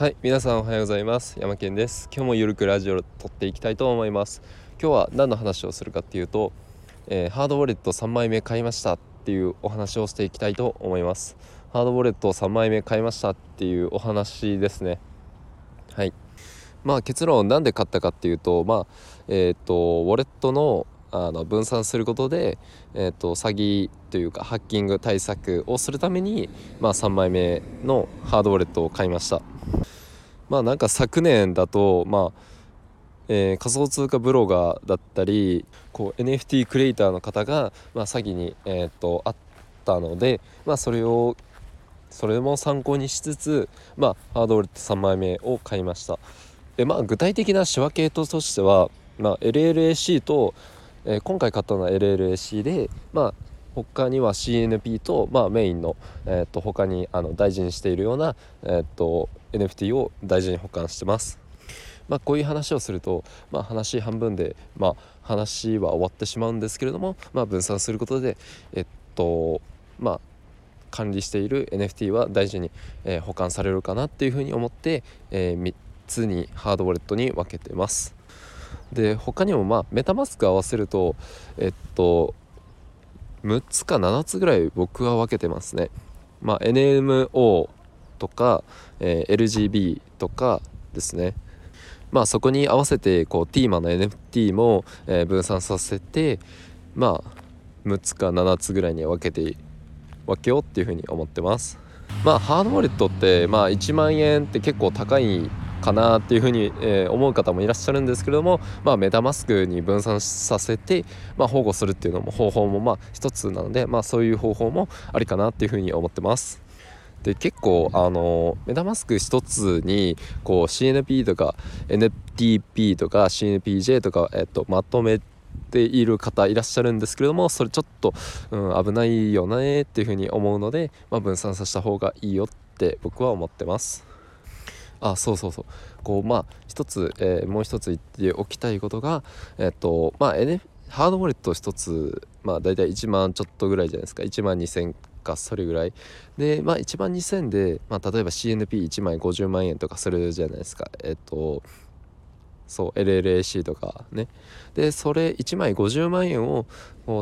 はい皆さんおはようございます。山健です。今日もゆるくラジオを撮っていきたいと思います。今日は何の話をするかっていうと、えー、ハードウォレット3枚目買いましたっていうお話をしていきたいと思います。ハードウォレット3枚目買いましたっていうお話ですね。はい。まあ結論なんで買ったかっていうとまあえっ、ー、とウォレットのあの分散することで、えーと、詐欺というかハッキング対策をするために、まあ、3枚目のハードウォレットを買いました。まあなんか昨年だとまあえー、仮想通貨ブロガーだったりこう NFT クリエイターの方が、まあ、詐欺に、えーと、あったので、まあ、それをそれも参考にしつつ、まあ、ハードウォレット3枚目を買いました。で、まあ、具体的な仕分けとしては、まあ、LLAC とえー、今回買ったのは LLAC でまあ他には CNP と、まあ、メインの、えー、と他にあの大事にしているような、えー、と NFT を大事に保管してます。まあ、こういう話をすると、まあ、話半分で、まあ、話は終わってしまうんですけれども、まあ、分散することで、えっとまあ、管理している NFT は大事に、えー、保管されるかなっていうふうに思って、えー、3つにハードウォレットに分けてます。で他にもまあメタマスク合わせるとえっと6つか7つぐらい僕は分けてますね。まあ、NMO とか、えー、LGB とかですね。まあそこに合わせてこうティーマの NFT も、えー、分散させてまあ6つか7つぐらいに分けて分けようっていうふうに思ってます。まあハードウォレットってまあ1万円って結構高いかなっていうふうに、えー、思う方もいらっしゃるんですけれども、まあ、メタマスクに分散させて、まあ、保護するっていうのも方法もまあ一つなので、まあ、そういう方法もありかなっていうふうに思ってます。で結構あのメタマスク一つにこう CNP とか NTP とか CNPJ とか、えっと、まとめている方いらっしゃるんですけれどもそれちょっと、うん、危ないよねっていうふうに思うので、まあ、分散させた方がいいよって僕は思ってます。あそうそうそう。こうまあ一つ、えー、もう一つ言っておきたいことがえっとまあ、N、ハードウォレット一つまあ大体1万ちょっとぐらいじゃないですか。1万2000かそれぐらい。でまあ1万2000で、まあ、例えば CNP1 枚50万円とかするじゃないですか。えっとそう LLAC とかねでそれ1枚50万円を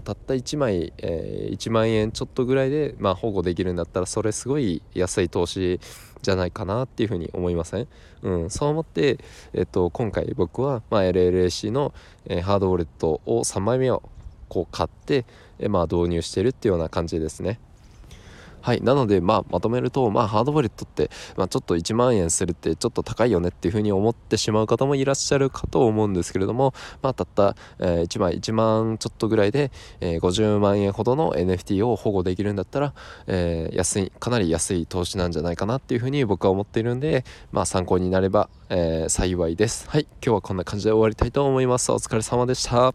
たった1枚、えー、1万円ちょっとぐらいで、まあ、保護できるんだったらそれすごい安い投資じゃないかなっていうふうに思いません、うん、そう思って、えっと、今回僕は、まあ、LLAC の、えー、ハードウォレットを3枚目をこう買って、えー、まあ、導入してるっていうような感じですね。はいなのでまあまとめるとまあハードウォレットって、まあ、ちょっと1万円するってちょっと高いよねっていうふうに思ってしまう方もいらっしゃるかと思うんですけれどもまあたった、えー、1枚1万ちょっとぐらいで、えー、50万円ほどの NFT を保護できるんだったら、えー、安いかなり安い投資なんじゃないかなっていうふうに僕は思っているんでまあ参考になれば、え幸いですはい今日はこんな感じで終わりたいと思いますお疲れ様でした